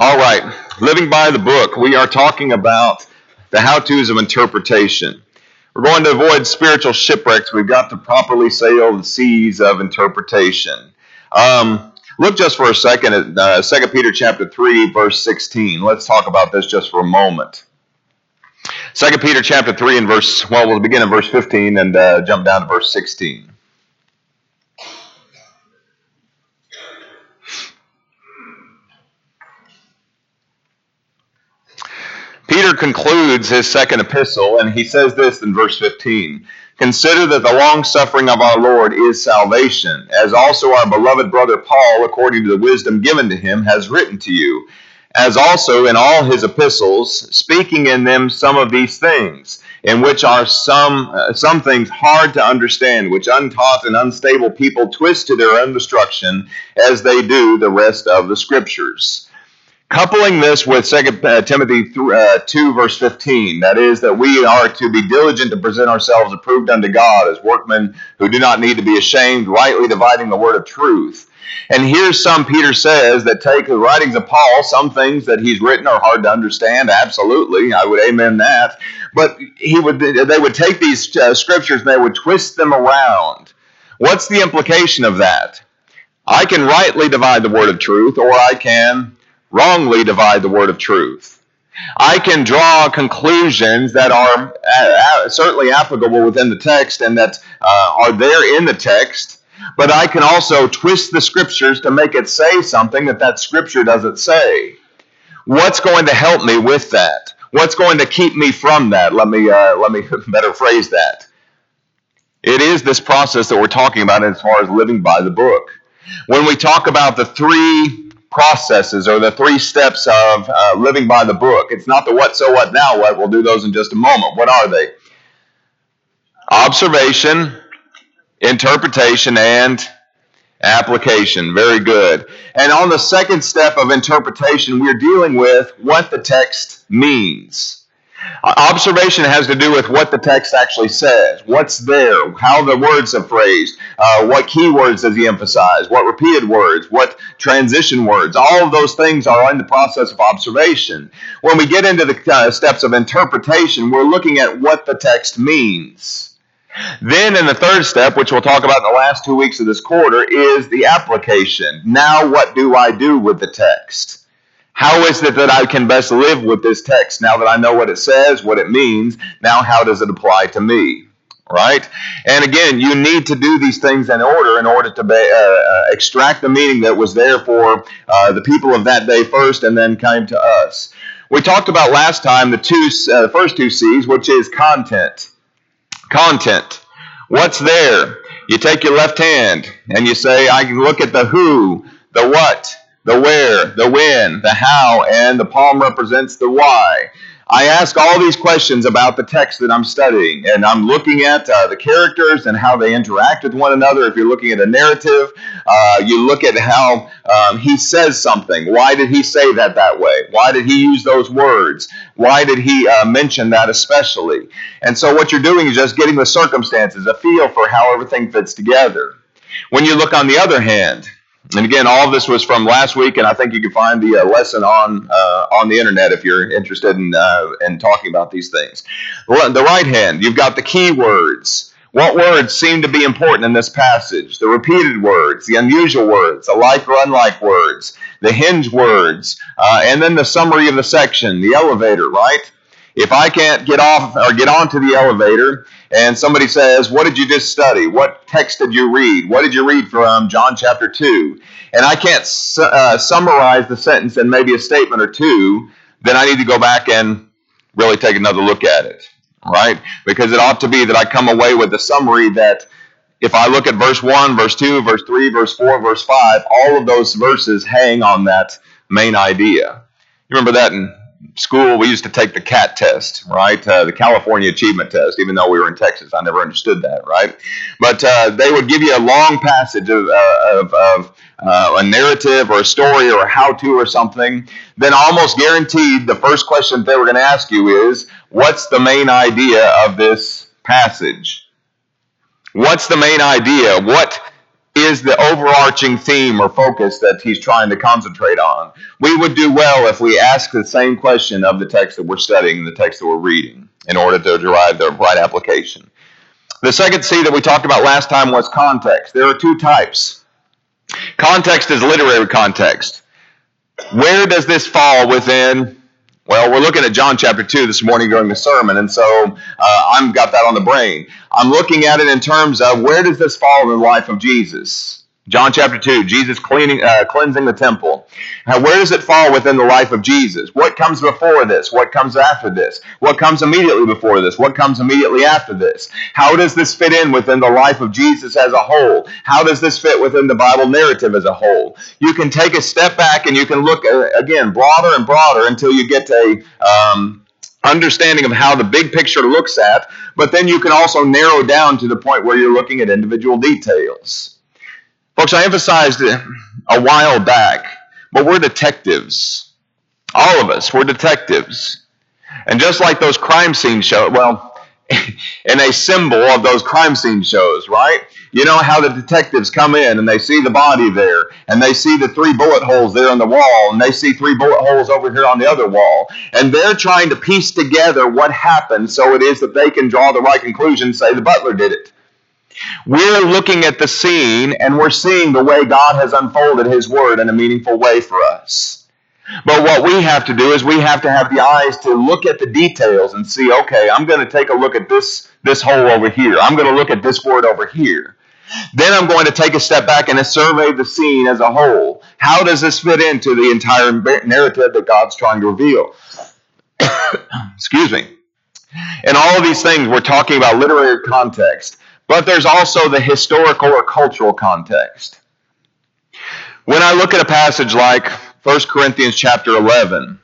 All right, living by the book, we are talking about the how to's of interpretation. We're going to avoid spiritual shipwrecks. We've got to properly sail the seas of interpretation. Um, look just for a second at uh, 2 Peter chapter 3, verse 16. Let's talk about this just for a moment. 2 Peter chapter 3 and verse, well, we'll begin in verse 15 and uh, jump down to verse 16. Peter concludes his second epistle, and he says this in verse 15 Consider that the long suffering of our Lord is salvation, as also our beloved brother Paul, according to the wisdom given to him, has written to you, as also in all his epistles, speaking in them some of these things, in which are some, uh, some things hard to understand, which untaught and unstable people twist to their own destruction, as they do the rest of the Scriptures Coupling this with 2 uh, Timothy uh, 2, verse 15, that is, that we are to be diligent to present ourselves approved unto God as workmen who do not need to be ashamed, rightly dividing the word of truth. And here's some Peter says that take the writings of Paul, some things that he's written are hard to understand. Absolutely, I would amen that. But he would, they would take these uh, scriptures and they would twist them around. What's the implication of that? I can rightly divide the word of truth, or I can wrongly divide the word of truth. I can draw conclusions that are uh, uh, certainly applicable within the text and that uh, are there in the text, but I can also twist the scriptures to make it say something that that scripture doesn't say. What's going to help me with that? What's going to keep me from that? Let me uh, let me better phrase that. It is this process that we're talking about as far as living by the book. When we talk about the three processes or the three steps of uh, living by the book. It's not the what, so what, now what. We'll do those in just a moment. What are they? Observation, interpretation, and application. Very good. And on the second step of interpretation, we're dealing with what the text means. Observation has to do with what the text actually says, what's there, how the words are phrased, uh, what keywords does he emphasize, what repeated words, what transition words. All of those things are in the process of observation. When we get into the uh, steps of interpretation, we're looking at what the text means. Then, in the third step, which we'll talk about in the last two weeks of this quarter, is the application. Now, what do I do with the text? How is it that I can best live with this text now that I know what it says, what it means? Now, how does it apply to me? Right? And again, you need to do these things in order in order to be, uh, uh, extract the meaning that was there for uh, the people of that day first and then came to us. We talked about last time the two, uh, the first two C's, which is content. Content. What's there? You take your left hand and you say, I can look at the who, the what, the where, the when, the how, and the palm represents the why. I ask all these questions about the text that I'm studying, and I'm looking at uh, the characters and how they interact with one another. If you're looking at a narrative, uh, you look at how um, he says something. Why did he say that that way? Why did he use those words? Why did he uh, mention that especially? And so, what you're doing is just getting the circumstances, a feel for how everything fits together. When you look on the other hand, and again, all of this was from last week, and I think you can find the uh, lesson on uh, on the internet if you're interested in uh, in talking about these things. The right hand, you've got the key words. What words seem to be important in this passage? The repeated words, the unusual words, the like or unlike words, the hinge words, uh, and then the summary of the section, the elevator, right? If I can't get off or get onto the elevator and somebody says, What did you just study? What text did you read? What did you read from John chapter 2? And I can't uh, summarize the sentence in maybe a statement or two, then I need to go back and really take another look at it, right? Because it ought to be that I come away with a summary that if I look at verse 1, verse 2, verse 3, verse 4, verse 5, all of those verses hang on that main idea. You remember that in school, we used to take the CAT test, right? Uh, the California Achievement Test, even though we were in Texas. I never understood that, right? But uh, they would give you a long passage of, uh, of, of uh, a narrative or a story or a how to or something. Then, almost guaranteed, the first question they were going to ask you is, What's the main idea of this passage? What's the main idea? What is the overarching theme or focus that he's trying to concentrate on. We would do well if we ask the same question of the text that we're studying, the text that we're reading, in order to derive the right application. The second C that we talked about last time was context. There are two types. Context is literary context. Where does this fall within well, we're looking at John chapter 2 this morning during the sermon, and so uh, I've got that on the brain. I'm looking at it in terms of where does this fall in the life of Jesus? John chapter 2, Jesus cleaning, uh, cleansing the temple. Now, where does it fall within the life of Jesus? What comes before this? What comes after this? What comes immediately before this? What comes immediately after this? How does this fit in within the life of Jesus as a whole? How does this fit within the Bible narrative as a whole? You can take a step back and you can look, uh, again, broader and broader until you get a um, understanding of how the big picture looks at, but then you can also narrow down to the point where you're looking at individual details. Folks, I emphasized a while back, but we're detectives. All of us, we're detectives. And just like those crime scene shows, well, in a symbol of those crime scene shows, right? You know how the detectives come in and they see the body there, and they see the three bullet holes there on the wall, and they see three bullet holes over here on the other wall, and they're trying to piece together what happened so it is that they can draw the right conclusion, say the butler did it. We're looking at the scene and we're seeing the way God has unfolded His Word in a meaningful way for us. But what we have to do is we have to have the eyes to look at the details and see, okay, I'm going to take a look at this, this hole over here. I'm going to look at this word over here. Then I'm going to take a step back and survey the scene as a whole. How does this fit into the entire narrative that God's trying to reveal? Excuse me. And all of these things, we're talking about literary context. But there's also the historical or cultural context. When I look at a passage like 1 Corinthians chapter 11,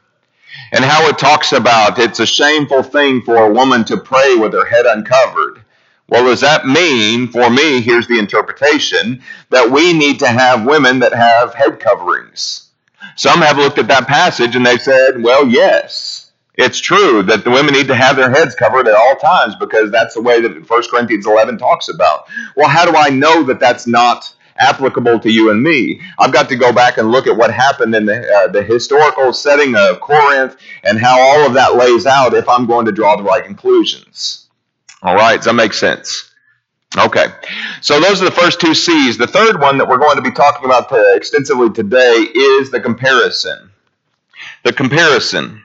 and how it talks about it's a shameful thing for a woman to pray with her head uncovered. Well, does that mean, for me, here's the interpretation, that we need to have women that have head coverings? Some have looked at that passage and they said, well, yes. It's true that the women need to have their heads covered at all times because that's the way that 1 Corinthians 11 talks about. Well, how do I know that that's not applicable to you and me? I've got to go back and look at what happened in the, uh, the historical setting of Corinth and how all of that lays out if I'm going to draw the right conclusions. All right, does that make sense? Okay, so those are the first two C's. The third one that we're going to be talking about uh, extensively today is the comparison. The comparison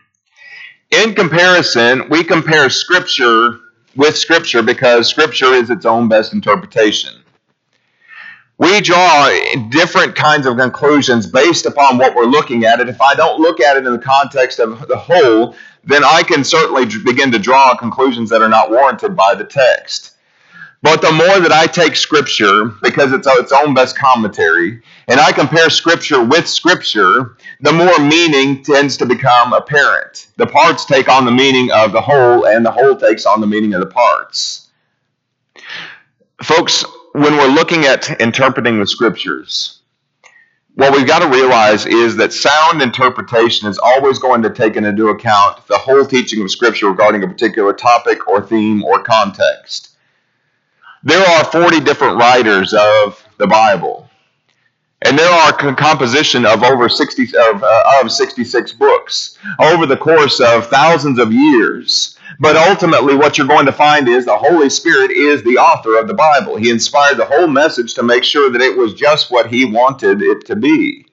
in comparison, we compare Scripture with Scripture because Scripture is its own best interpretation. We draw different kinds of conclusions based upon what we're looking at. And if I don't look at it in the context of the whole, then I can certainly begin to draw conclusions that are not warranted by the text. But the more that I take Scripture, because it's its own best commentary, and I compare Scripture with Scripture, the more meaning tends to become apparent. The parts take on the meaning of the whole, and the whole takes on the meaning of the parts. Folks, when we're looking at interpreting the Scriptures, what we've got to realize is that sound interpretation is always going to take into account the whole teaching of Scripture regarding a particular topic or theme or context. There are 40 different writers of the Bible. And there are a composition of over 60 of, uh, of 66 books over the course of thousands of years. But ultimately, what you're going to find is the Holy Spirit is the author of the Bible. He inspired the whole message to make sure that it was just what He wanted it to be.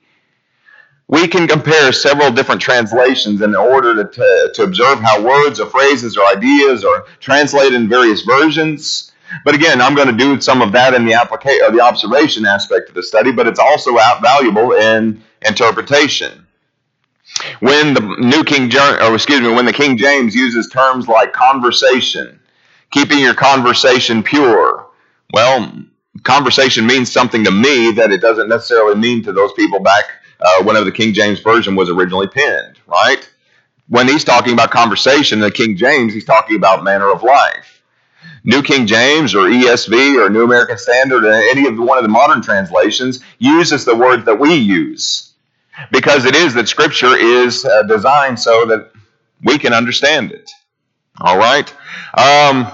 We can compare several different translations in order to, to, to observe how words or phrases or ideas are translated in various versions. But again, I'm going to do some of that in the application, the observation aspect of the study, but it's also valuable in interpretation. When the New King, or excuse me, when the King James uses terms like conversation, keeping your conversation pure, well, conversation means something to me that it doesn't necessarily mean to those people back uh, whenever the King James version was originally penned, right? When he's talking about conversation, the King James, he's talking about manner of life. New King James or ESV or New American Standard or any of the, one of the modern translations uses the word that we use because it is that Scripture is uh, designed so that we can understand it. All right. Um,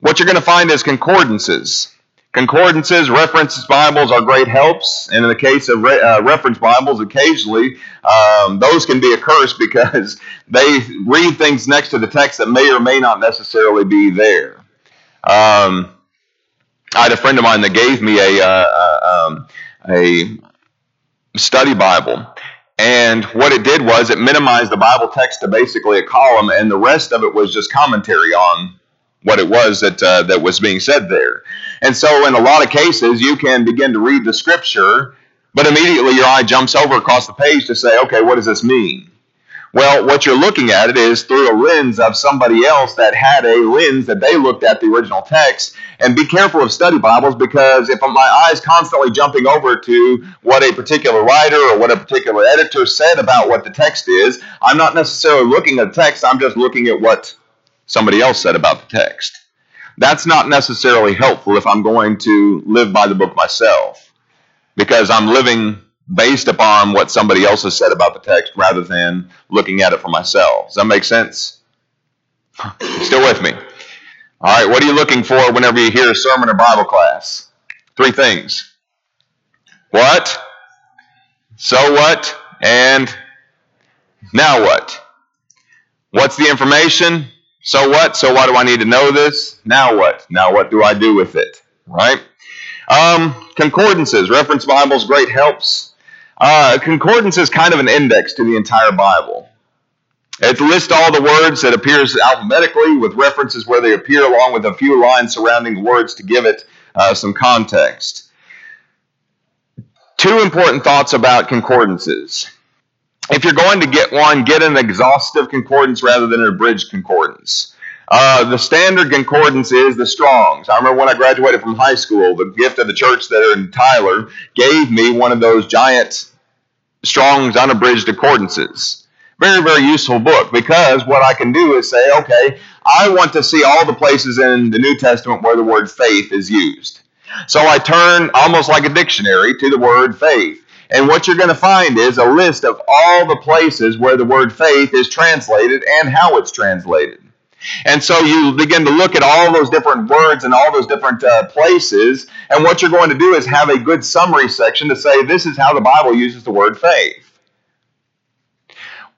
what you're going to find is concordances. Concordances, reference Bibles are great helps, and in the case of re- uh, reference Bibles, occasionally um, those can be a curse because they read things next to the text that may or may not necessarily be there. Um, I had a friend of mine that gave me a uh, uh um, a study Bible, and what it did was it minimized the Bible text to basically a column, and the rest of it was just commentary on what it was that uh, that was being said there. And so, in a lot of cases, you can begin to read the scripture, but immediately your eye jumps over across the page to say, "Okay, what does this mean?" Well, what you're looking at it is through a lens of somebody else that had a lens that they looked at the original text. And be careful of study Bibles because if my eyes constantly jumping over to what a particular writer or what a particular editor said about what the text is, I'm not necessarily looking at the text, I'm just looking at what somebody else said about the text. That's not necessarily helpful if I'm going to live by the book myself because I'm living based upon what somebody else has said about the text rather than looking at it for myself. Does that make sense? Still with me? All right, what are you looking for whenever you hear a sermon or Bible class? Three things. What? So what? And now what? What's the information? So what? So why do I need to know this? Now what? Now what do I do with it? Right? Um, concordances, reference Bibles, great helps. Uh, concordance is kind of an index to the entire Bible. It lists all the words that appears alphabetically with references where they appear along with a few lines surrounding the words to give it uh, some context. Two important thoughts about concordances. If you're going to get one, get an exhaustive concordance rather than an abridged concordance. Uh, the standard concordance is the Strong's. I remember when I graduated from high school, the gift of the church there in Tyler gave me one of those giant Strong's unabridged concordances. Very, very useful book because what I can do is say, okay, I want to see all the places in the New Testament where the word faith is used. So I turn almost like a dictionary to the word faith. And what you're going to find is a list of all the places where the word faith is translated and how it's translated. And so you begin to look at all those different words and all those different uh, places. And what you're going to do is have a good summary section to say, this is how the Bible uses the word faith.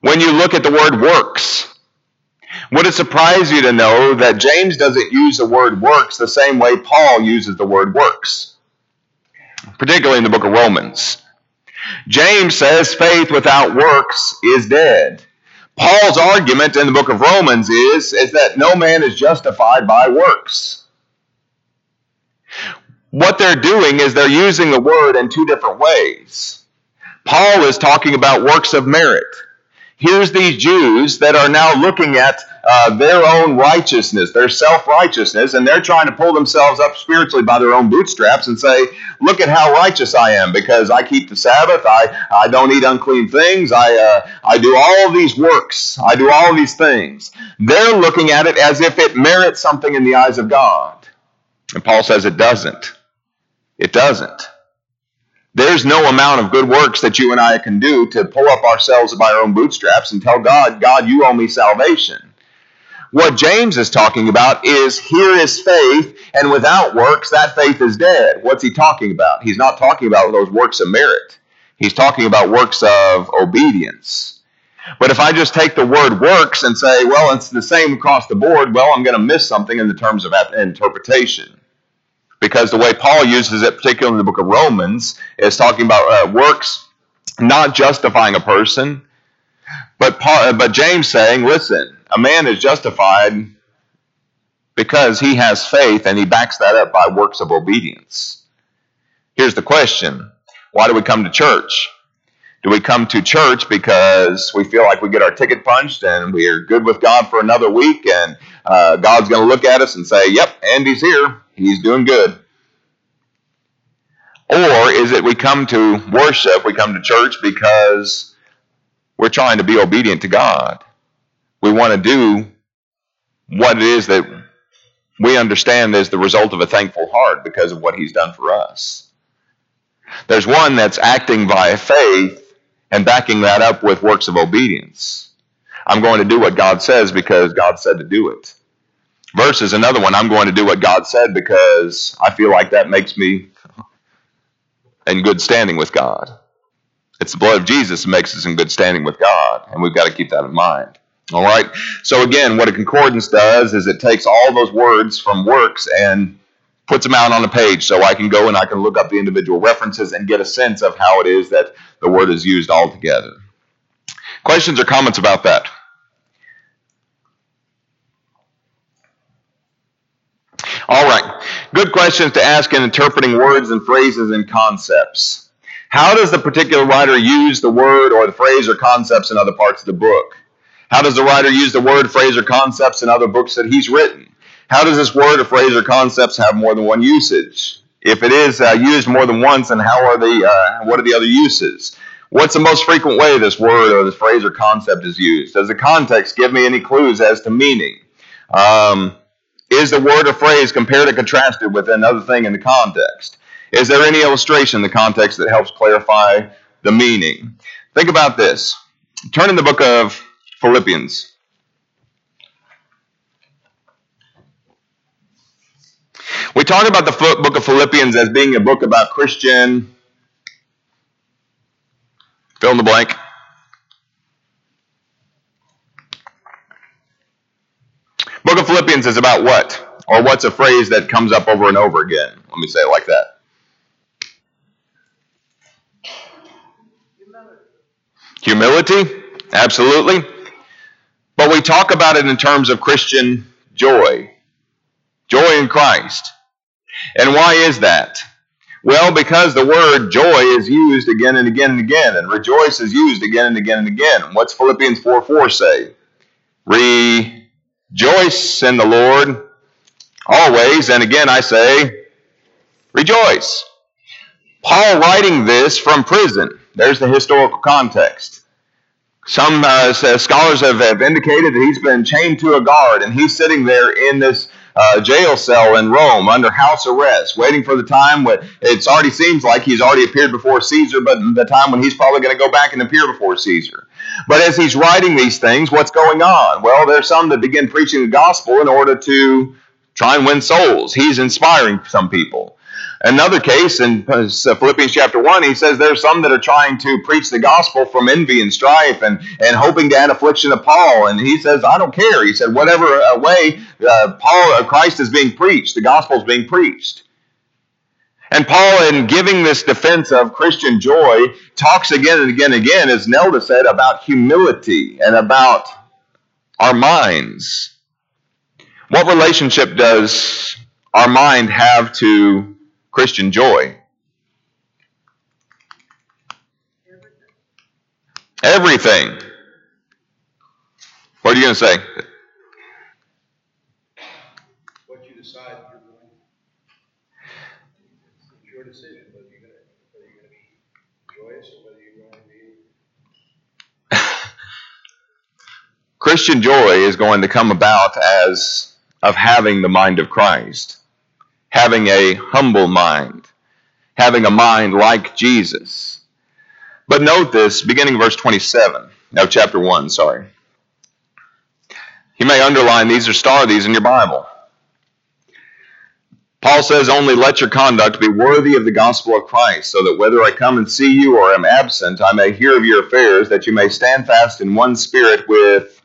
When you look at the word works, would it surprise you to know that James doesn't use the word works the same way Paul uses the word works, particularly in the book of Romans? James says faith without works is dead. Paul's argument in the book of Romans is, is that no man is justified by works. What they're doing is they're using the word in two different ways. Paul is talking about works of merit. Here's these Jews that are now looking at uh, their own righteousness, their self righteousness, and they're trying to pull themselves up spiritually by their own bootstraps and say, Look at how righteous I am because I keep the Sabbath, I, I don't eat unclean things, I, uh, I do all these works, I do all these things. They're looking at it as if it merits something in the eyes of God. And Paul says it doesn't. It doesn't. There's no amount of good works that you and I can do to pull up ourselves by our own bootstraps and tell God, God, you owe me salvation. What James is talking about is here is faith, and without works, that faith is dead. What's he talking about? He's not talking about those works of merit. He's talking about works of obedience. But if I just take the word works and say, well, it's the same across the board, well, I'm going to miss something in the terms of interpretation because the way Paul uses it, particularly in the book of Romans, is talking about uh, works not justifying a person, but Paul, uh, but James saying, listen, a man is justified because he has faith and he backs that up by works of obedience. Here's the question: Why do we come to church? Do we come to church because we feel like we get our ticket punched and we're good with God for another week and uh, God's going to look at us and say, yep, Andy's here. He's doing good. Or is it we come to worship, we come to church because we're trying to be obedient to God? We want to do what it is that we understand is the result of a thankful heart because of what He's done for us. There's one that's acting by faith and backing that up with works of obedience. I'm going to do what God says because God said to do it. Verse is another one. I'm going to do what God said because I feel like that makes me in good standing with God. It's the blood of Jesus that makes us in good standing with God, and we've got to keep that in mind. All right. So again, what a concordance does is it takes all those words from works and puts them out on a page so I can go and I can look up the individual references and get a sense of how it is that the word is used altogether. Questions or comments about that? All right. Good questions to ask in interpreting words and phrases and concepts. How does the particular writer use the word or the phrase or concepts in other parts of the book? How does the writer use the word, phrase, or concepts in other books that he's written? How does this word or phrase or concepts have more than one usage? If it is uh, used more than once, then how are the uh, what are the other uses? What's the most frequent way this word or this phrase or concept is used? Does the context give me any clues as to meaning? Um, is the word or phrase compared and contrasted with another thing in the context? Is there any illustration in the context that helps clarify the meaning? Think about this. Turn in the book of Philippians. We talk about the book of Philippians as being a book about Christian, fill in the blank. Book of Philippians is about what? Or what's a phrase that comes up over and over again? Let me say it like that. Humility. Humility? Absolutely. But we talk about it in terms of Christian joy. Joy in Christ. And why is that? Well, because the word joy is used again and again and again, and rejoice is used again and again and again. What's Philippians 4 4 say? Rejoice in the Lord always, and again I say, rejoice. Paul writing this from prison. There's the historical context. Some uh, scholars have, have indicated that he's been chained to a guard and he's sitting there in this uh, jail cell in Rome under house arrest, waiting for the time when it already seems like he's already appeared before Caesar, but the time when he's probably going to go back and appear before Caesar. But as he's writing these things, what's going on? Well, there's some that begin preaching the gospel in order to try and win souls. He's inspiring some people. Another case in uh, Philippians chapter 1, he says there's some that are trying to preach the gospel from envy and strife and, and hoping to add affliction to Paul. And he says, I don't care. He said, whatever uh, way uh, Paul, uh, Christ is being preached, the gospel is being preached. And Paul, in giving this defense of Christian joy, talks again and again and again, as Nelda said, about humility and about our minds. What relationship does our mind have to Christian joy. Everything. What are you going to say? What you decide you're going it's your decision whether you're to, whether you're to be joyous or whether you're going to be. Christian joy is going to come about as of having the mind of Christ having a humble mind, having a mind like Jesus. But note this, beginning verse 27 of chapter 1, sorry. You may underline these or star these in your Bible. Paul says, Only let your conduct be worthy of the gospel of Christ, so that whether I come and see you or am absent, I may hear of your affairs, that you may stand fast in one spirit with,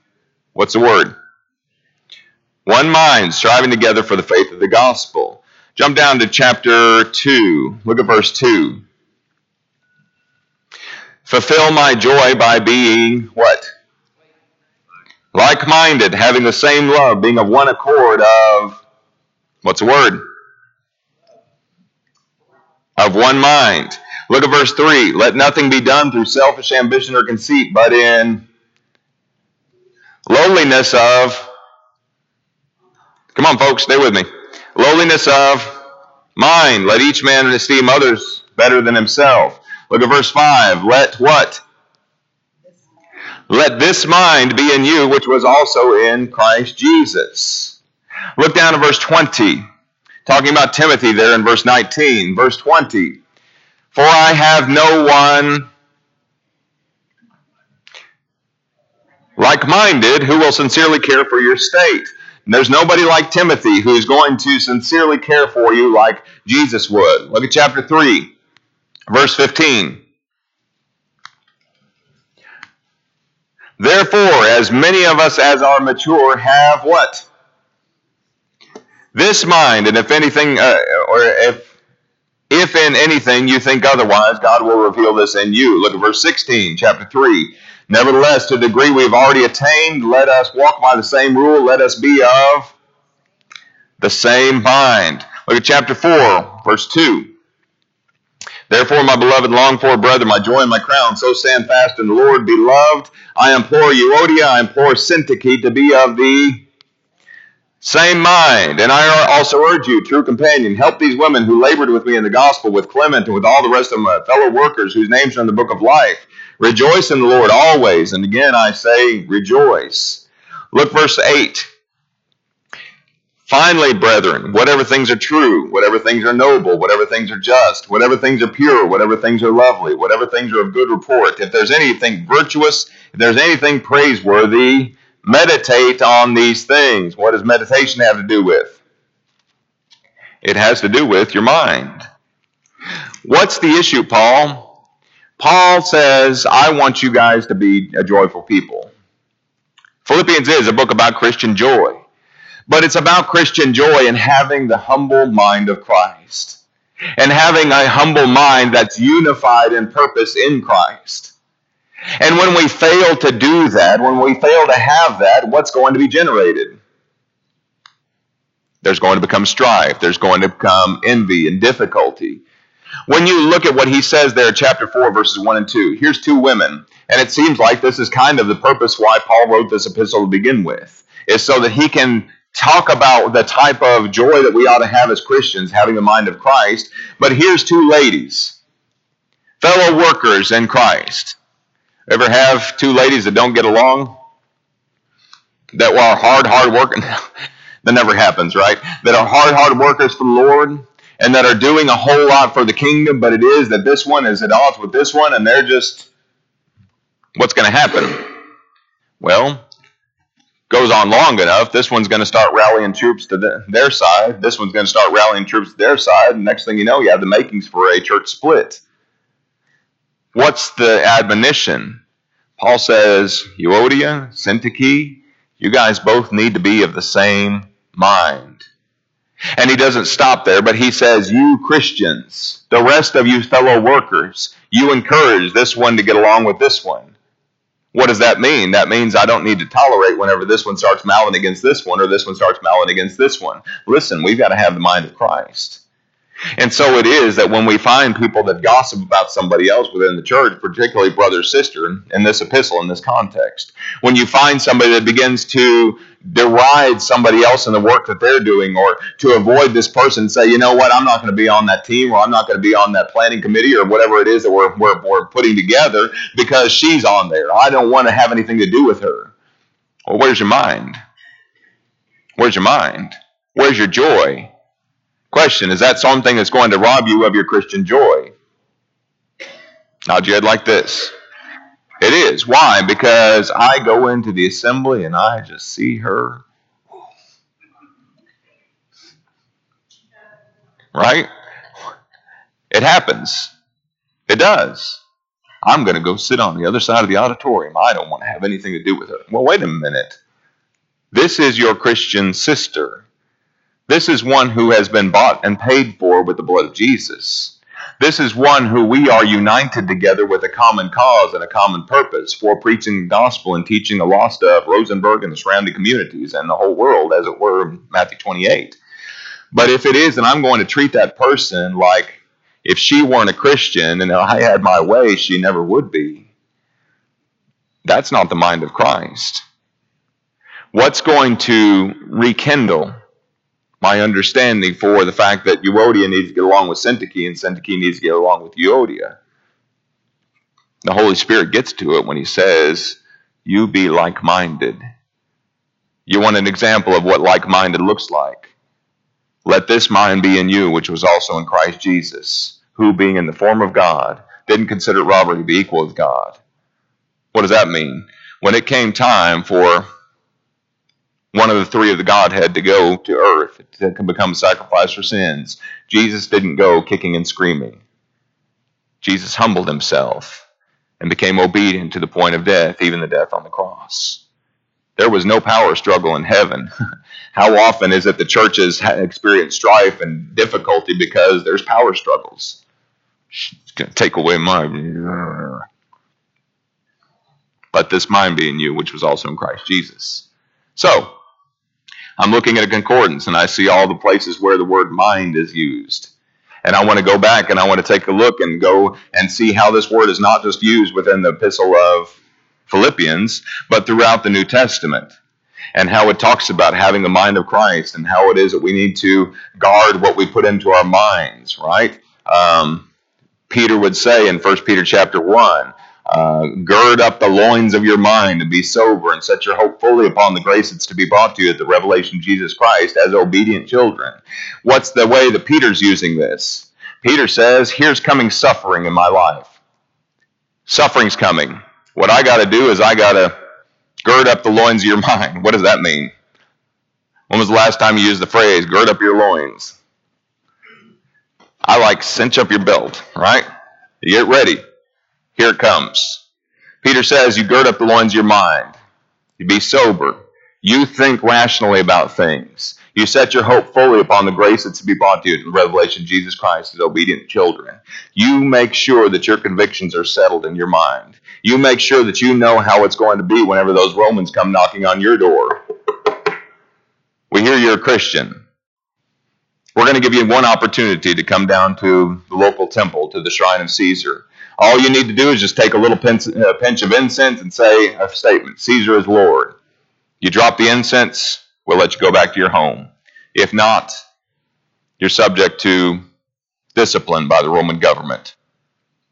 what's the word? One mind, striving together for the faith of the gospel. Jump down to chapter 2. Look at verse 2. Fulfill my joy by being what? Like minded, having the same love, being of one accord of, what's the word? Of one mind. Look at verse 3. Let nothing be done through selfish ambition or conceit, but in lowliness of, come on, folks, stay with me lowliness of mind. Let each man esteem others better than himself. Look at verse 5. Let what? Let this mind be in you, which was also in Christ Jesus. Look down to verse 20. Talking about Timothy there in verse 19. Verse 20. For I have no one like minded who will sincerely care for your state. And there's nobody like Timothy who's going to sincerely care for you like Jesus would. Look at chapter 3, verse 15. Therefore, as many of us as are mature have what? This mind, and if anything, uh, or if if in anything you think otherwise, God will reveal this in you. Look at verse 16, chapter 3. Nevertheless, to the degree we've already attained, let us walk by the same rule. Let us be of the same mind. Look at chapter 4, verse 2. Therefore, my beloved, long for brother, my joy and my crown, so stand fast in the Lord. Beloved, I implore Euodia, I implore Syntyche to be of the same mind. And I also urge you, true companion, help these women who labored with me in the gospel, with Clement and with all the rest of my fellow workers whose names are in the book of life. Rejoice in the Lord always. And again, I say, rejoice. Look, verse 8. Finally, brethren, whatever things are true, whatever things are noble, whatever things are just, whatever things are pure, whatever things are lovely, whatever things are of good report, if there's anything virtuous, if there's anything praiseworthy, meditate on these things. What does meditation have to do with? It has to do with your mind. What's the issue, Paul? Paul says, I want you guys to be a joyful people. Philippians is a book about Christian joy, but it's about Christian joy and having the humble mind of Christ and having a humble mind that's unified in purpose in Christ. And when we fail to do that, when we fail to have that, what's going to be generated? There's going to become strife. There's going to become envy and difficulty. When you look at what he says there, chapter 4, verses 1 and 2, here's two women. And it seems like this is kind of the purpose why Paul wrote this epistle to begin with, is so that he can talk about the type of joy that we ought to have as Christians, having the mind of Christ. But here's two ladies, fellow workers in Christ. Ever have two ladies that don't get along? That are hard, hard working? that never happens, right? That are hard, hard workers for the Lord and that are doing a whole lot for the kingdom, but it is that this one is at odds with this one and they're just, what's going to happen? Well, goes on long enough, this one's going to start rallying troops to the, their side. This one's going to start rallying troops to their side. And next thing you know, you have the makings for a church split. What's the admonition? Paul says, Euodia, Syntyche, you guys both need to be of the same mind. And he doesn't stop there, but he says, You Christians, the rest of you fellow workers, you encourage this one to get along with this one. What does that mean? That means I don't need to tolerate whenever this one starts mouthing against this one or this one starts mouthing against this one. Listen, we've got to have the mind of Christ. And so it is that when we find people that gossip about somebody else within the church, particularly brother sister, in this epistle, in this context, when you find somebody that begins to deride somebody else in the work that they're doing or to avoid this person, say, you know what, I'm not going to be on that team or I'm not going to be on that planning committee or whatever it is that we're, we're, we're putting together because she's on there. I don't want to have anything to do with her. Well, where's your mind? Where's your mind? Where's your joy? Question Is that something that's going to rob you of your Christian joy? Nod your head like this. It is. Why? Because I go into the assembly and I just see her. Right? It happens. It does. I'm going to go sit on the other side of the auditorium. I don't want to have anything to do with her. Well, wait a minute. This is your Christian sister. This is one who has been bought and paid for with the blood of Jesus. This is one who we are united together with a common cause and a common purpose for preaching the gospel and teaching the lost of Rosenberg and the surrounding communities and the whole world, as it were, Matthew 28. But if it is, and I'm going to treat that person like if she weren't a Christian and I had my way, she never would be. That's not the mind of Christ. What's going to rekindle my understanding for the fact that Euodia needs to get along with Syntyche and Syntyche needs to get along with Euodia. The Holy Spirit gets to it when he says, You be like minded. You want an example of what like minded looks like? Let this mind be in you, which was also in Christ Jesus, who, being in the form of God, didn't consider robbery to be equal with God. What does that mean? When it came time for one of the three of the Godhead to go to earth to become a sacrifice for sins. Jesus didn't go kicking and screaming. Jesus humbled himself and became obedient to the point of death, even the death on the cross. There was no power struggle in heaven. How often is it the churches experience strife and difficulty because there's power struggles? It's going to take away my. Let this mind be in you, which was also in Christ Jesus. So, I'm looking at a concordance and I see all the places where the word mind is used. And I want to go back and I want to take a look and go and see how this word is not just used within the epistle of Philippians, but throughout the New Testament. And how it talks about having the mind of Christ and how it is that we need to guard what we put into our minds, right? Um, Peter would say in 1 Peter chapter 1, uh, gird up the loins of your mind and be sober and set your hope fully upon the grace that's to be brought to you at the revelation of Jesus Christ as obedient children. What's the way that Peter's using this? Peter says, Here's coming suffering in my life. Suffering's coming. What I got to do is I got to gird up the loins of your mind. What does that mean? When was the last time you used the phrase, gird up your loins? I like cinch up your belt, right? You get ready. Here it comes. Peter says, You gird up the loins of your mind. You be sober. You think rationally about things. You set your hope fully upon the grace that's to be brought to you in revelation Jesus Christ as obedient children. You make sure that your convictions are settled in your mind. You make sure that you know how it's going to be whenever those Romans come knocking on your door. We hear you're a Christian. We're going to give you one opportunity to come down to the local temple, to the shrine of Caesar. All you need to do is just take a little pinch, uh, pinch of incense and say a statement Caesar is Lord. You drop the incense, we'll let you go back to your home. If not, you're subject to discipline by the Roman government.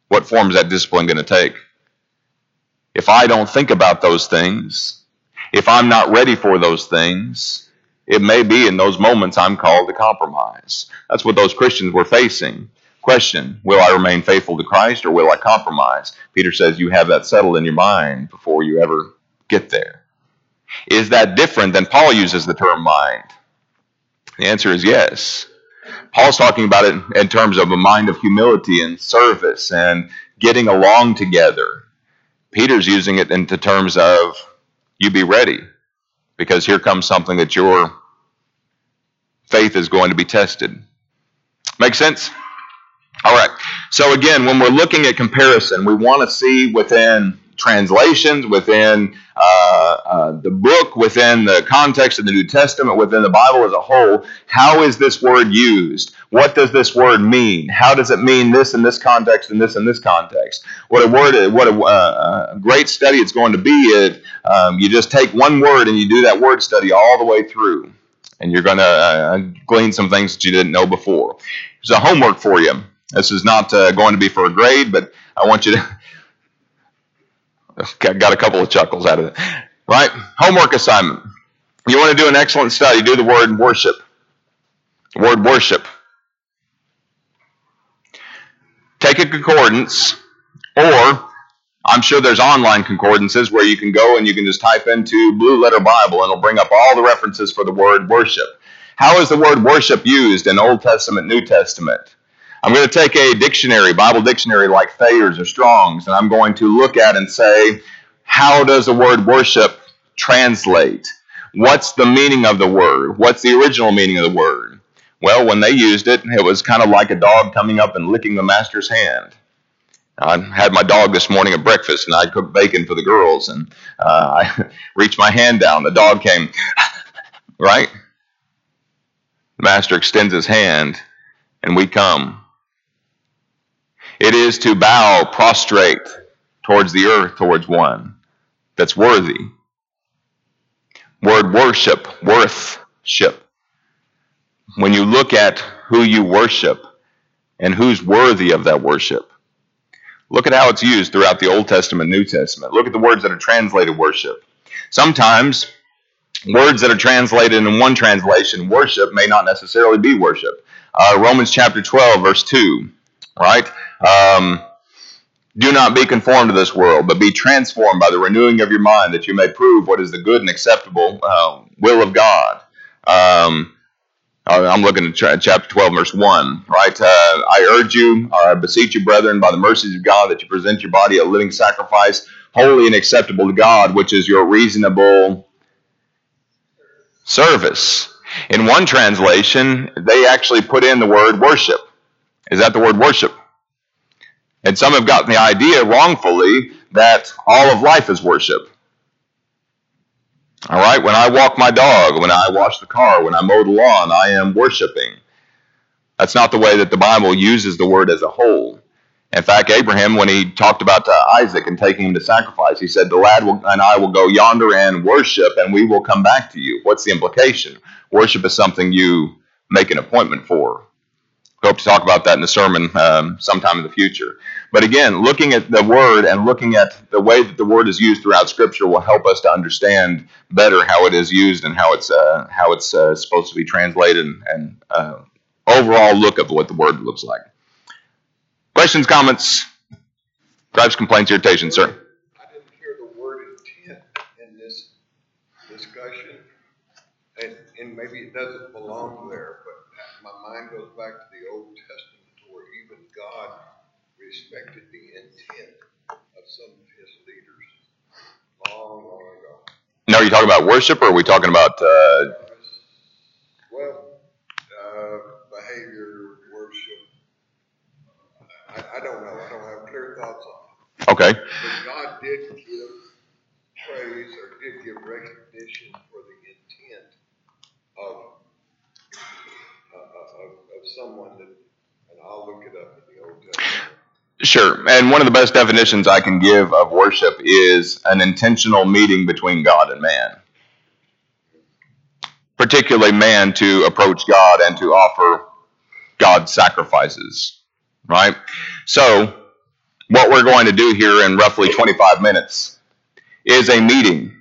What form is that discipline going to take? If I don't think about those things, if I'm not ready for those things, it may be in those moments I'm called to compromise. That's what those Christians were facing. Question Will I remain faithful to Christ or will I compromise? Peter says you have that settled in your mind before you ever get there. Is that different than Paul uses the term mind? The answer is yes. Paul's talking about it in terms of a mind of humility and service and getting along together. Peter's using it into terms of you be ready because here comes something that your faith is going to be tested. Make sense? All right. So again, when we're looking at comparison, we want to see within translations, within uh, uh, the book, within the context of the New Testament, within the Bible as a whole, how is this word used? What does this word mean? How does it mean this in this context and this in this context? What a word! What a, uh, great study it's going to be if um, you just take one word and you do that word study all the way through, and you're going to uh, glean some things that you didn't know before. There's a homework for you. This is not uh, going to be for a grade, but I want you to. got a couple of chuckles out of it. Right? Homework assignment. You want to do an excellent study, do the word worship. The word worship. Take a concordance, or I'm sure there's online concordances where you can go and you can just type into Blue Letter Bible and it'll bring up all the references for the word worship. How is the word worship used in Old Testament, New Testament? I'm going to take a dictionary, Bible dictionary like Thayer's or Strong's, and I'm going to look at and say, how does the word worship translate? What's the meaning of the word? What's the original meaning of the word? Well, when they used it, it was kind of like a dog coming up and licking the master's hand. I had my dog this morning at breakfast, and I cooked bacon for the girls, and uh, I reached my hand down. The dog came, right? The master extends his hand, and we come. It is to bow prostrate towards the earth, towards one that's worthy. Word worship, worthship. When you look at who you worship and who's worthy of that worship, look at how it's used throughout the Old Testament, New Testament. Look at the words that are translated worship. Sometimes words that are translated in one translation, worship, may not necessarily be worship. Uh, Romans chapter 12, verse 2, right? Um, Do not be conformed to this world, but be transformed by the renewing of your mind, that you may prove what is the good and acceptable uh, will of God. Um, I'm looking at chapter 12, verse 1, right? Uh, I urge you, or I beseech you, brethren, by the mercies of God, that you present your body a living sacrifice, holy and acceptable to God, which is your reasonable service. In one translation, they actually put in the word worship. Is that the word worship? And some have gotten the idea wrongfully that all of life is worship. All right, when I walk my dog, when I wash the car, when I mow the lawn, I am worshiping. That's not the way that the Bible uses the word as a whole. In fact, Abraham, when he talked about uh, Isaac and taking him to sacrifice, he said, The lad will, and I will go yonder and worship, and we will come back to you. What's the implication? Worship is something you make an appointment for. Hope to talk about that in the sermon um, sometime in the future. But again, looking at the word and looking at the way that the word is used throughout Scripture will help us to understand better how it is used and how it's uh, how it's uh, supposed to be translated and, and uh, overall look of what the word looks like. Questions, comments, gripes, complaints, irritations, sir. I didn't hear the word intent in this discussion, and, and maybe it doesn't belong there, but my mind goes back to the Old Testament where even God respected the intent of some of his leaders long, long ago. Now, are you talking about worship or are we talking about. Uh... Well, uh, behavior, worship. I, I don't know. I don't have clear thoughts on it. Okay. But God did give praise or did give recognition for the intent of someone that, and I'll look it up in the Old Testament. Sure. And one of the best definitions I can give of worship is an intentional meeting between God and man. Particularly man to approach God and to offer God sacrifices. Right? So, what we're going to do here in roughly 25 minutes is a meeting.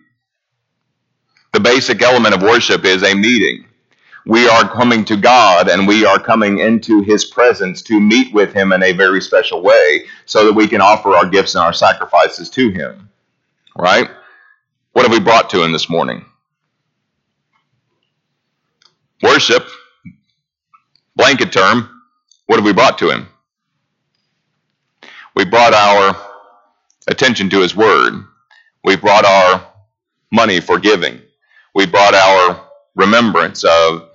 The basic element of worship is a meeting we are coming to God and we are coming into His presence to meet with Him in a very special way so that we can offer our gifts and our sacrifices to Him. Right? What have we brought to Him this morning? Worship, blanket term, what have we brought to Him? We brought our attention to His Word. We brought our money for giving. We brought our remembrance of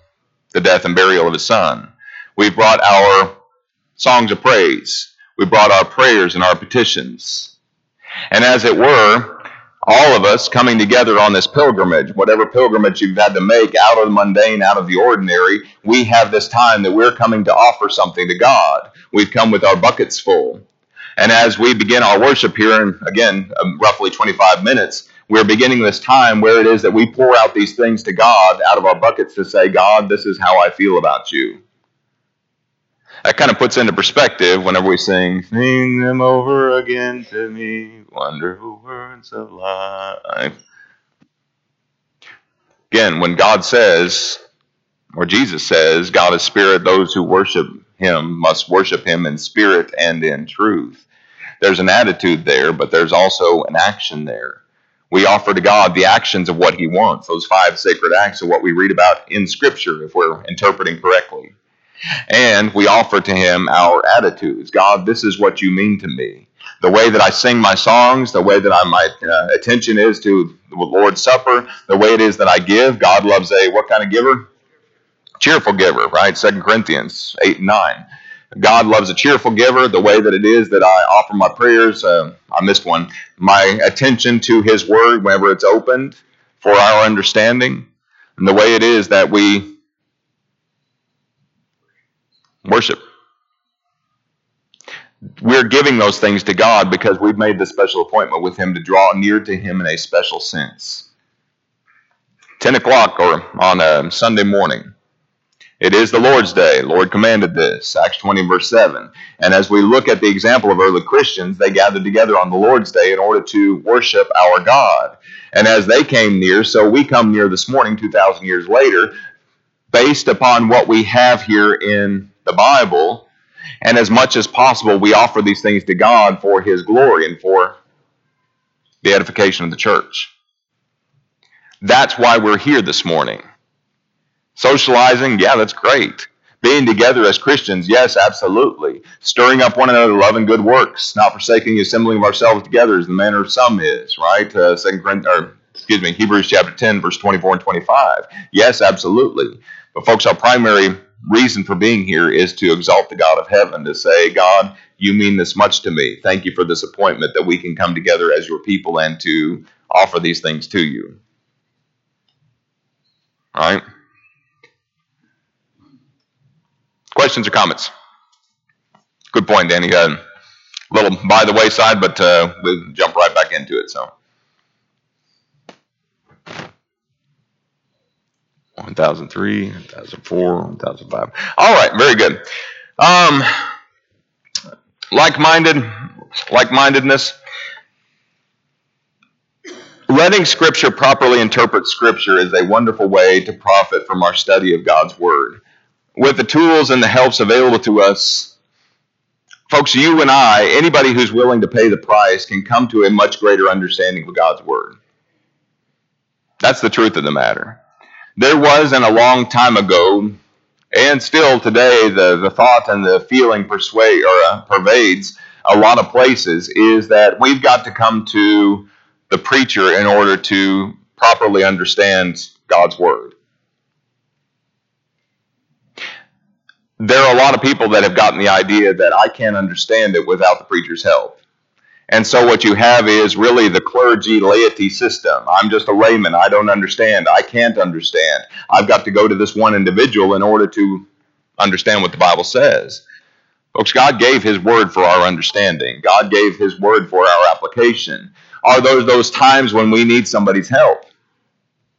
the death and burial of his son. We've brought our songs of praise. We brought our prayers and our petitions. And as it were, all of us coming together on this pilgrimage, whatever pilgrimage you've had to make out of the mundane, out of the ordinary, we have this time that we're coming to offer something to God. We've come with our buckets full. And as we begin our worship here in, again, um, roughly 25 minutes, we're beginning this time where it is that we pour out these things to God out of our buckets to say, God, this is how I feel about you. That kind of puts into perspective whenever we sing, Sing them over again to me, wonderful words of life. Again, when God says, or Jesus says, God is spirit, those who worship him must worship him in spirit and in truth. There's an attitude there, but there's also an action there we offer to God the actions of what He wants, those five sacred acts of what we read about in Scripture, if we're interpreting correctly. And we offer to Him our attitudes. God, this is what you mean to me. The way that I sing my songs, the way that I, my uh, attention is to the Lord's Supper, the way it is that I give. God loves a what kind of giver? Cheerful giver, right? Second Corinthians 8 and 9. God loves a cheerful giver. The way that it is that I offer my prayers, uh, I missed one. My attention to His Word whenever it's opened for our understanding, and the way it is that we worship. We're giving those things to God because we've made the special appointment with Him to draw near to Him in a special sense. 10 o'clock or on a Sunday morning it is the Lord's day. Lord commanded this. Acts 20, verse 7. And as we look at the example of early Christians, they gathered together on the Lord's day in order to worship our God. And as they came near, so we come near this morning, 2,000 years later, based upon what we have here in the Bible. And as much as possible, we offer these things to God for His glory and for the edification of the church. That's why we're here this morning. Socializing, yeah, that's great. Being together as Christians, yes, absolutely. Stirring up one another, love and good works, not forsaking the assembling of ourselves together as the manner of some is, right? Uh, Second Corinthians, or excuse me, Hebrews chapter 10, verse 24 and 25. Yes, absolutely. But folks, our primary reason for being here is to exalt the God of heaven, to say, God, you mean this much to me. Thank you for this appointment that we can come together as your people and to offer these things to you. All right? Questions or comments? Good point, Danny. A uh, little by the wayside, but uh, we'll jump right back into it. So, 1003, 1004, 1005. All right, very good. Um, like-minded, like-mindedness. Letting Scripture properly interpret Scripture is a wonderful way to profit from our study of God's Word. With the tools and the helps available to us, folks, you and I, anybody who's willing to pay the price, can come to a much greater understanding of God's Word. That's the truth of the matter. There was, in a long time ago, and still today, the, the thought and the feeling persuade or uh, pervades a lot of places is that we've got to come to the preacher in order to properly understand God's word. There are a lot of people that have gotten the idea that I can't understand it without the preacher's help. And so what you have is really the clergy laity system. I'm just a layman. I don't understand. I can't understand. I've got to go to this one individual in order to understand what the Bible says. Folks, God gave His word for our understanding. God gave His word for our application. Are those those times when we need somebody's help?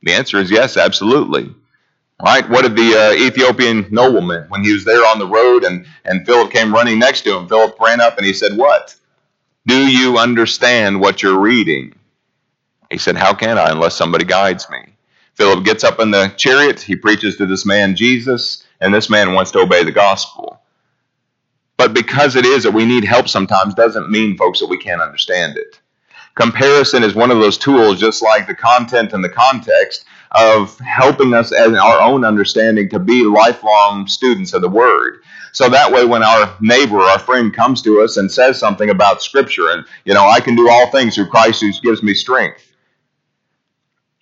The answer is yes, absolutely. Right? What did the uh, Ethiopian nobleman, when he was there on the road and, and Philip came running next to him, Philip ran up and he said, What? Do you understand what you're reading? He said, How can I unless somebody guides me? Philip gets up in the chariot. He preaches to this man Jesus, and this man wants to obey the gospel. But because it is that we need help sometimes doesn't mean, folks, that we can't understand it. Comparison is one of those tools, just like the content and the context, of helping us as our own understanding to be lifelong students of the Word. So that way, when our neighbor, our friend comes to us and says something about Scripture, and, you know, I can do all things through Christ who gives me strength.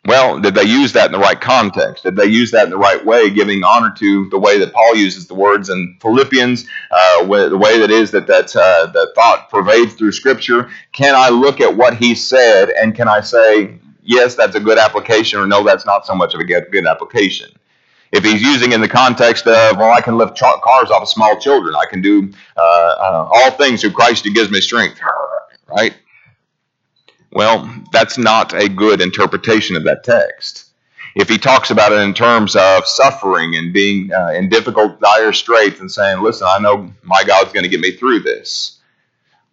Well, did they use that in the right context? Did they use that in the right way, giving honor to the way that Paul uses the words in Philippians, uh, the way that is that that uh, the thought pervades through Scripture? Can I look at what he said and can I say, yes, that's a good application, or no, that's not so much of a good, good application? If he's using in the context of, well, I can lift cars off of small children, I can do uh, uh all things through Christ who gives me strength, right? Well, that's not a good interpretation of that text. If he talks about it in terms of suffering and being uh, in difficult, dire straits and saying, listen, I know my God's going to get me through this.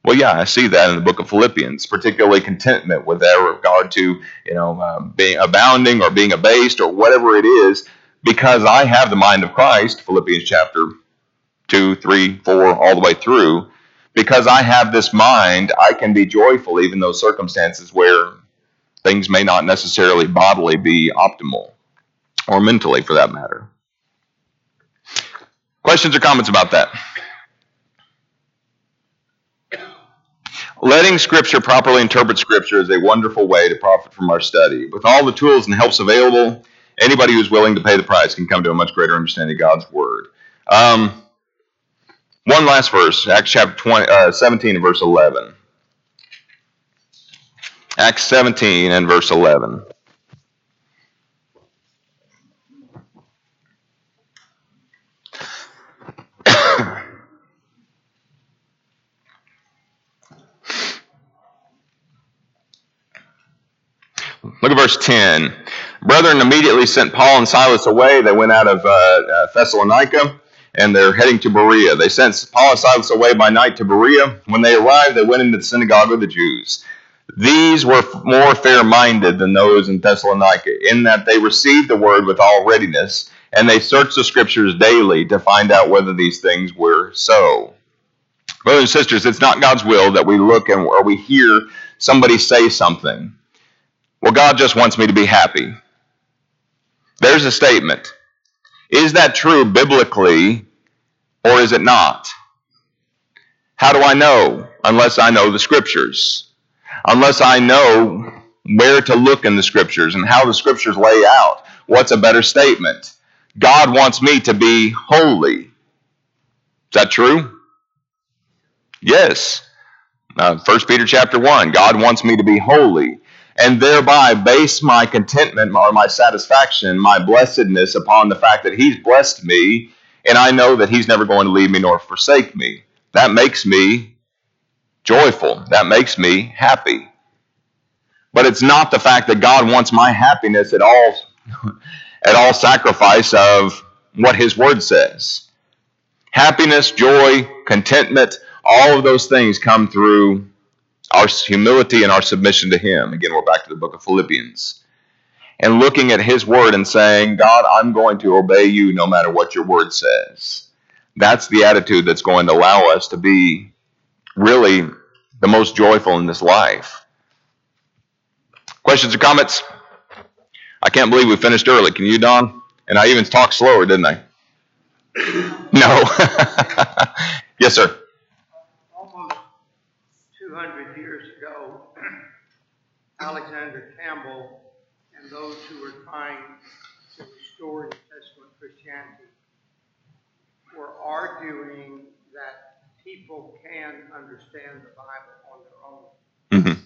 Well, yeah, I see that in the book of Philippians, particularly contentment with regard to, you know, uh, being abounding or being abased or whatever it is, because I have the mind of Christ, Philippians chapter 2, 3, 4, all the way through because I have this mind, I can be joyful even those circumstances where things may not necessarily bodily be optimal or mentally for that matter. Questions or comments about that? Letting Scripture properly interpret Scripture is a wonderful way to profit from our study. With all the tools and helps available, anybody who's willing to pay the price can come to a much greater understanding of God's Word. Um, one last verse, Acts chapter 20, uh, 17 and verse 11. Acts 17 and verse 11. Look at verse 10. Brethren immediately sent Paul and Silas away. They went out of uh, uh, Thessalonica and they're heading to Berea. They sent Paul and Silas away by night to Berea. When they arrived, they went into the synagogue of the Jews. These were more fair minded than those in Thessalonica, in that they received the word with all readiness, and they searched the scriptures daily to find out whether these things were so. Brothers and sisters, it's not God's will that we look and or we hear somebody say something. Well, God just wants me to be happy. There's a statement. Is that true biblically or is it not? How do I know? Unless I know the scriptures. Unless I know where to look in the scriptures and how the scriptures lay out. What's a better statement? God wants me to be holy. Is that true? Yes. Uh, 1 Peter chapter 1, God wants me to be holy and thereby base my contentment or my satisfaction, my blessedness upon the fact that He's blessed me and I know that He's never going to leave me nor forsake me. That makes me joyful. That makes me happy. But it's not the fact that God wants my happiness at all at all sacrifice of what his word says. Happiness, joy, contentment, all of those things come through our humility and our submission to him. Again, we're back to the book of Philippians. And looking at his word and saying, God, I'm going to obey you no matter what your word says. That's the attitude that's going to allow us to be really the most joyful in this life. Questions or comments? I can't believe we finished early. Can you, Don? And I even talked slower, didn't I? no. yes, sir. Almost 200 years ago, Alexander Campbell and those who were trying to restore New Testament Christianity were arguing that people can understand the Bible on their own. Mm-hmm.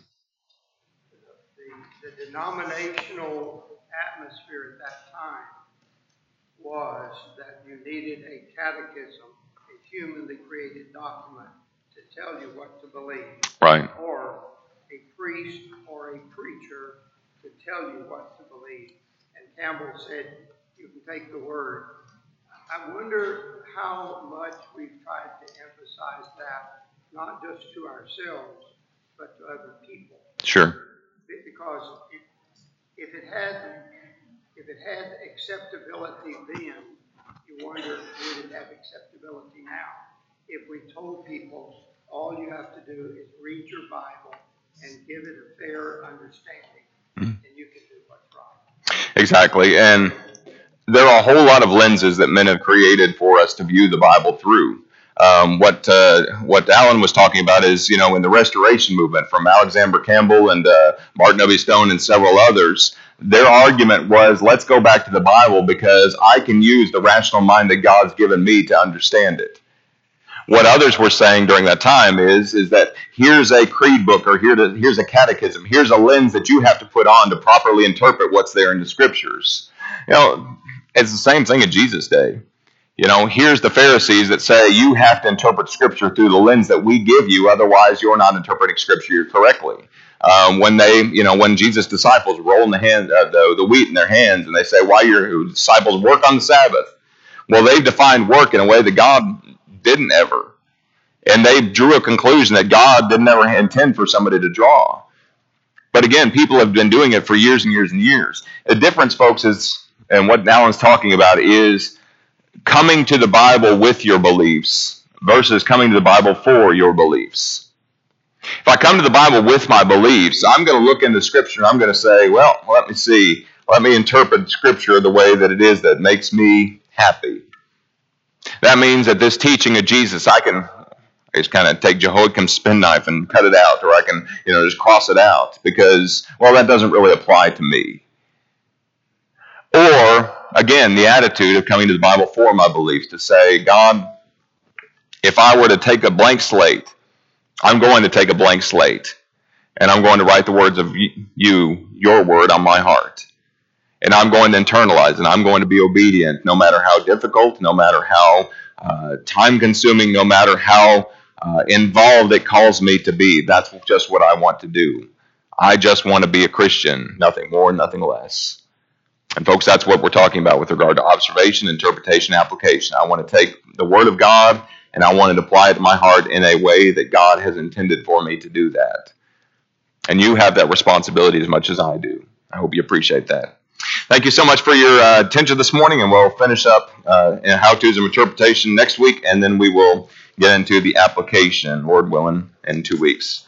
The, the denominational atmosphere at that time was that you needed a catechism, a humanly created document to tell you what to believe. Right. Or a priest or a preacher to tell you what to believe. And Campbell said, you can take the word. I wonder how much we've tried to emphasize that, not just to ourselves, but to other people. Sure. Because if it had if it had acceptability then, you wonder would it have acceptability now? If we told people all you have to do is read your Bible and give it a fair understanding, mm-hmm. and you can do what's right. Exactly, and there are a whole lot of lenses that men have created for us to view the Bible through. Um, what uh, what Alan was talking about is, you know, in the Restoration movement from Alexander Campbell and uh, Barton W. Stone and several others, their argument was, let's go back to the Bible because I can use the rational mind that God's given me to understand it. What others were saying during that time is, is that here's a creed book or here to, here's a catechism, here's a lens that you have to put on to properly interpret what's there in the scriptures. You know, it's the same thing in Jesus' day. You know, here's the Pharisees that say you have to interpret Scripture through the lens that we give you, otherwise you're not interpreting Scripture correctly. Um, when they, you know, when Jesus' disciples roll in the hand, uh, the, the wheat in their hands, and they say, "Why your disciples work on the Sabbath?" Well, they've defined work in a way that God didn't ever, and they drew a conclusion that God didn't ever intend for somebody to draw. But again, people have been doing it for years and years and years. The difference, folks, is, and what Alan's talking about is coming to the Bible with your beliefs versus coming to the Bible for your beliefs. If I come to the Bible with my beliefs, I'm going to look into Scripture and I'm going to say, well, let me see. Let me interpret Scripture the way that it is that makes me happy. That means that this teaching of Jesus, I can I just kind of take Jehoiakim's penknife and cut it out, or I can, you know, just cross it out because, well, that doesn't really apply to me. Or, again, the attitude of coming to the Bible for my beliefs to say, God, if I were to take a blank slate, I'm going to take a blank slate and I'm going to write the words of you, your word, on my heart. And I'm going to internalize and I'm going to be obedient no matter how difficult, no matter how uh, time consuming, no matter how uh, involved it calls me to be. That's just what I want to do. I just want to be a Christian, nothing more, nothing less. And folks, that's what we're talking about with regard to observation, interpretation, application. I want to take the Word of God and I want to apply it to my heart in a way that God has intended for me to do that. And you have that responsibility as much as I do. I hope you appreciate that. Thank you so much for your uh, attention this morning, and we'll finish up uh, in how to's of interpretation next week, and then we will get into the application, Lord willing, in two weeks.